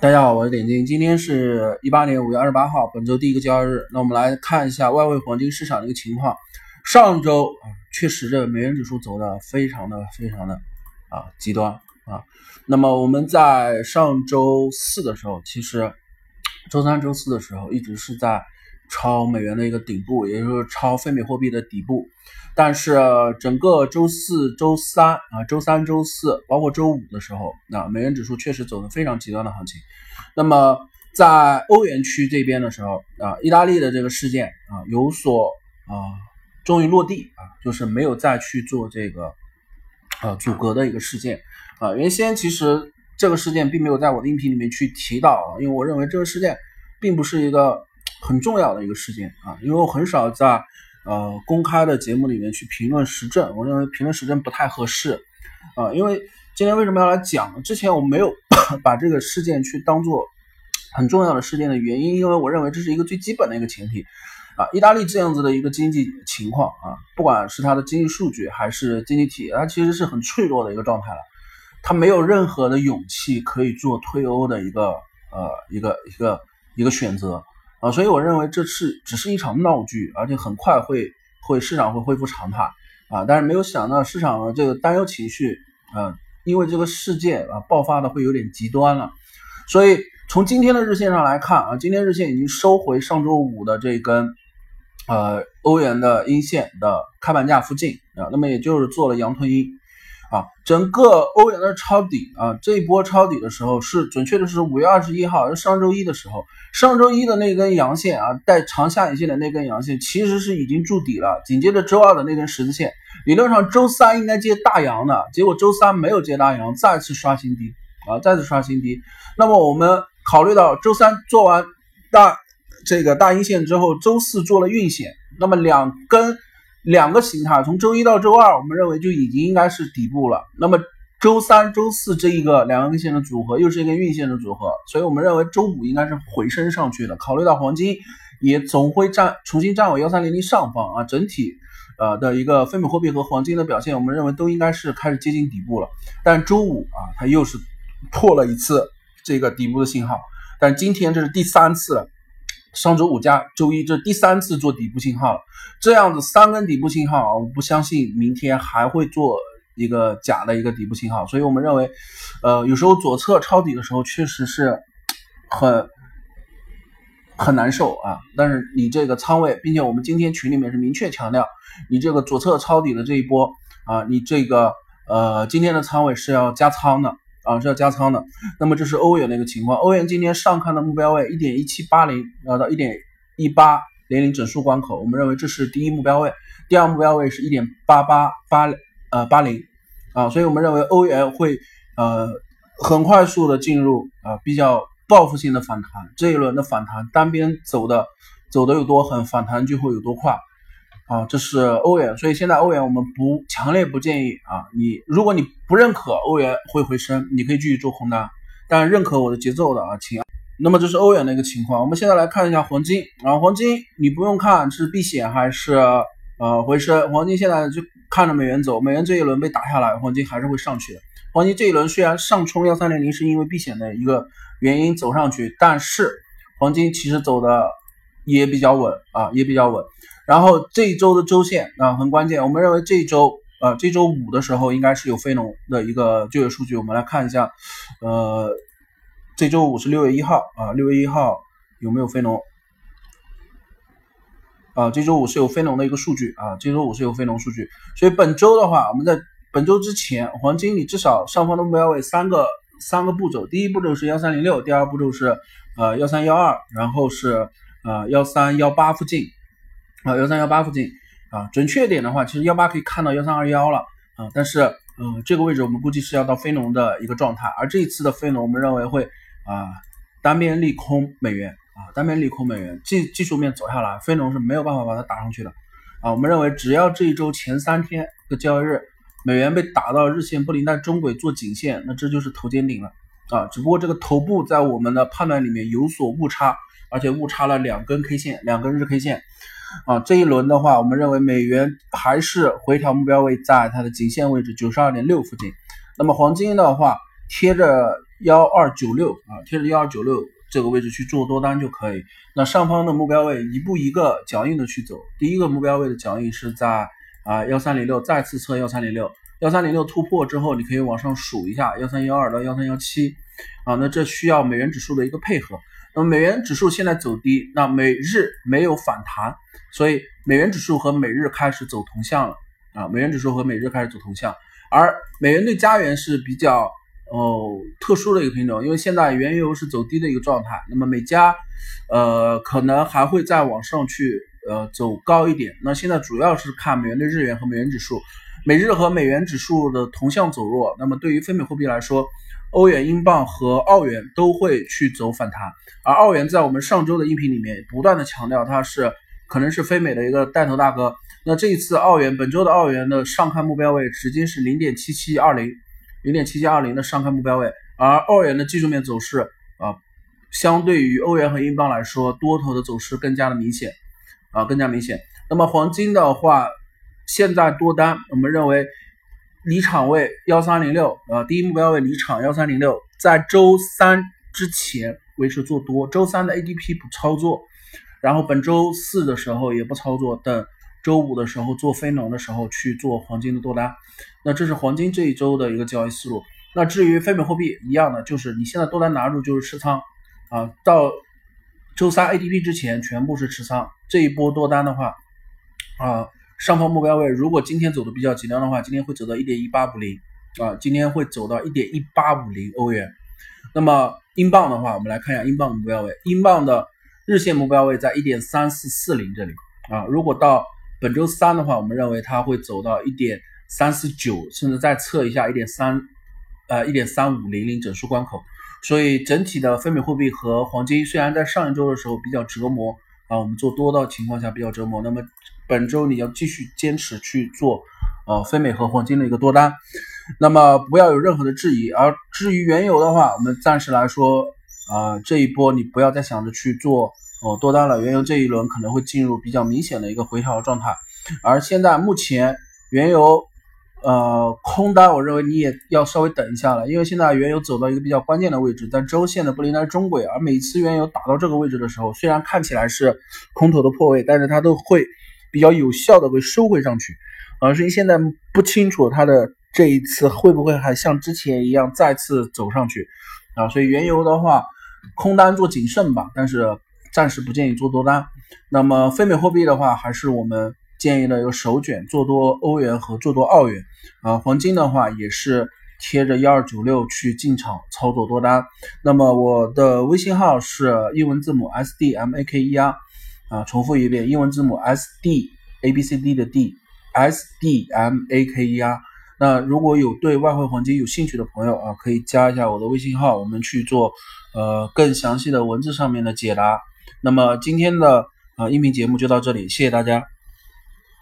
大家好，我是点金，今天是一八年五月二十八号，本周第一个交易日。那我们来看一下外汇黄金市场的一个情况。上周啊，确实这美元指数走的非常的非常的啊极端啊。那么我们在上周四的时候，其实周三、周四的时候一直是在超美元的一个顶部，也就是超非美货币的底部。但是整个周四周三啊，周三周四，包括周五的时候，那美元指数确实走的非常极端的行情。那么在欧元区这边的时候啊，意大利的这个事件啊有所啊终于落地啊，就是没有再去做这个呃阻隔的一个事件啊。原先其实这个事件并没有在我的音频里面去提到啊，因为我认为这个事件并不是一个很重要的一个事件啊，因为我很少在。呃，公开的节目里面去评论时政，我认为评论时政不太合适，啊，因为今天为什么要来讲？之前我没有 把这个事件去当做很重要的事件的原因，因为我认为这是一个最基本的一个前提，啊，意大利这样子的一个经济情况啊，不管是它的经济数据还是经济体，它其实是很脆弱的一个状态了，它没有任何的勇气可以做退欧的一个呃一个一个一个选择。啊，所以我认为这是只是一场闹剧，而且很快会会市场会恢复常态啊。但是没有想到市场的这个担忧情绪，啊，因为这个事件啊爆发的会有点极端了。所以从今天的日线上来看啊，今天日线已经收回上周五的这根呃欧元的阴线的开盘价附近啊，那么也就是做了阳吞阴。啊，整个欧元的抄底啊，这一波抄底的时候是准确的是五月二十一号，是上周一的时候，上周一的那根阳线啊，带长下影线的那根阳线其实是已经筑底了。紧接着周二的那根十字线，理论上周三应该接大阳的，结果周三没有接大阳，再次刷新低啊，再次刷新低。那么我们考虑到周三做完大这个大阴线之后，周四做了运线，那么两根。两个形态，从周一到周二，我们认为就已经应该是底部了。那么周三、周四这一个两根线的组合，又是一根运线的组合，所以我们认为周五应该是回升上去的。考虑到黄金也总会站重新站稳幺三零零上方啊，整体呃的一个非美货币和黄金的表现，我们认为都应该是开始接近底部了。但周五啊，它又是破了一次这个底部的信号，但今天这是第三次了。上周五加周一，这第三次做底部信号了。这样子三根底部信号啊，我不相信明天还会做一个假的一个底部信号。所以我们认为，呃，有时候左侧抄底的时候确实是很很难受啊。但是你这个仓位，并且我们今天群里面是明确强调，你这个左侧抄底的这一波啊，你这个呃今天的仓位是要加仓的。啊，是要加仓的。那么这是欧元的一个情况。欧元今天上看的目标位一点一七八零，要到一点一八零零整数关口，我们认为这是第一目标位。第二目标位是一点八八八呃八零啊，所以我们认为欧元会呃很快速的进入啊比较报复性的反弹。这一轮的反弹单边走的走的有多狠，反弹就会有多快。啊，这是欧元，所以现在欧元我们不强烈不建议啊。你如果你不认可欧元会回升，你可以继续做空单，但认可我的节奏的啊，请。那么这是欧元的一个情况。我们现在来看一下黄金啊，黄金你不用看是避险还是呃回升，黄金现在就看着美元走，美元这一轮被打下来，黄金还是会上去的。黄金这一轮虽然上冲幺三零零是因为避险的一个原因走上去，但是黄金其实走的也比较稳啊，也比较稳。然后这一周的周线啊很关键，我们认为这一周呃这周五的时候应该是有非农的一个就业数据，我们来看一下，呃这周五是六月一号啊六月一号有没有非农啊这周五是有非农的一个数据啊这周五是有非农数据，所以本周的话我们在本周之前黄金你至少上方的目标位三个三个步骤，第一步骤是幺三零六，第二步骤是呃幺三幺二，然后是呃幺三幺八附近。啊，幺三幺八附近啊，准确点的话，其实幺八可以看到幺三二幺了啊，但是嗯，这个位置我们估计是要到非农的一个状态，而这一次的非农，我们认为会啊单边利空美元啊，单边利空美元，技技术面走下来，非农是没有办法把它打上去的啊，我们认为只要这一周前三天的交易日，美元被打到日线布林带中轨做颈线，那这就是头肩顶了啊，只不过这个头部在我们的判断里面有所误差，而且误差了两根 K 线，两根日 K 线。啊，这一轮的话，我们认为美元还是回调目标位在它的颈线位置九十二点六附近。那么黄金的话，贴着幺二九六啊，贴着幺二九六这个位置去做多单就可以。那上方的目标位一步一个脚印的去走，第一个目标位的脚印是在啊幺三零六，再次测幺三零六，幺三零六突破之后，你可以往上数一下幺三幺二到幺三幺七啊，那这需要美元指数的一个配合。那么美元指数现在走低，那美日没有反弹，所以美元指数和美日开始走同向了啊，美元指数和美日开始走同向，而美元对加元是比较哦特殊的一个品种，因为现在原油是走低的一个状态，那么美加呃可能还会再往上去呃走高一点，那现在主要是看美元对日元和美元指数，美日和美元指数的同向走弱，那么对于非美货币来说。欧元、英镑和澳元都会去走反弹，而澳元在我们上周的音频里面不断的强调，它是可能是非美的一个带头大哥。那这一次澳元本周的澳元的上看目标位直接是零点七七二零，零点七七二零的上看目标位，而澳元的技术面走势啊，相对于欧元和英镑来说，多头的走势更加的明显啊，更加明显。那么黄金的话，现在多单，我们认为。离场位幺三零六，呃，第一目标位离场幺三零六，在周三之前维持做多，周三的 ADP 不操作，然后本周四的时候也不操作，等周五的时候做非农的时候去做黄金的多单。那这是黄金这一周的一个交易思路。那至于非美货币一样的，就是你现在多单拿住就是持仓啊，到周三 ADP 之前全部是持仓。这一波多单的话，啊。上方目标位，如果今天走的比较极端的话，今天会走到一点一八五零啊，今天会走到一点一八五零欧元。那么英镑的话，我们来看一下英镑目标位，英镑的日线目标位在一点三四四零这里啊。如果到本周三的话，我们认为它会走到一点三四九，甚至再测一下一点三呃一点三五零零整数关口。所以整体的非美货币和黄金虽然在上一周的时候比较折磨啊，我们做多的情况下比较折磨，那么。本周你要继续坚持去做，呃，非美和黄金的一个多单，那么不要有任何的质疑。而至于原油的话，我们暂时来说，啊，这一波你不要再想着去做哦多单了。原油这一轮可能会进入比较明显的一个回调状态，而现在目前原油，呃，空单，我认为你也要稍微等一下了，因为现在原油走到一个比较关键的位置，在周线的布林带中轨，而每次原油打到这个位置的时候，虽然看起来是空头的破位，但是它都会。比较有效的会收回上去，啊，所以现在不清楚它的这一次会不会还像之前一样再次走上去，啊，所以原油的话，空单做谨慎吧，但是暂时不建议做多单。那么非美货币的话，还是我们建议呢有首卷做多欧元和做多澳元，啊，黄金的话也是贴着幺二九六去进场操作多单。那么我的微信号是英文字母 S D M A K E R。啊，重复一遍，英文字母 S D A B C D 的 D S D M A K E R。那如果有对外汇黄金有兴趣的朋友啊，可以加一下我的微信号，我们去做呃更详细的文字上面的解答。那么今天的啊音频节目就到这里，谢谢大家。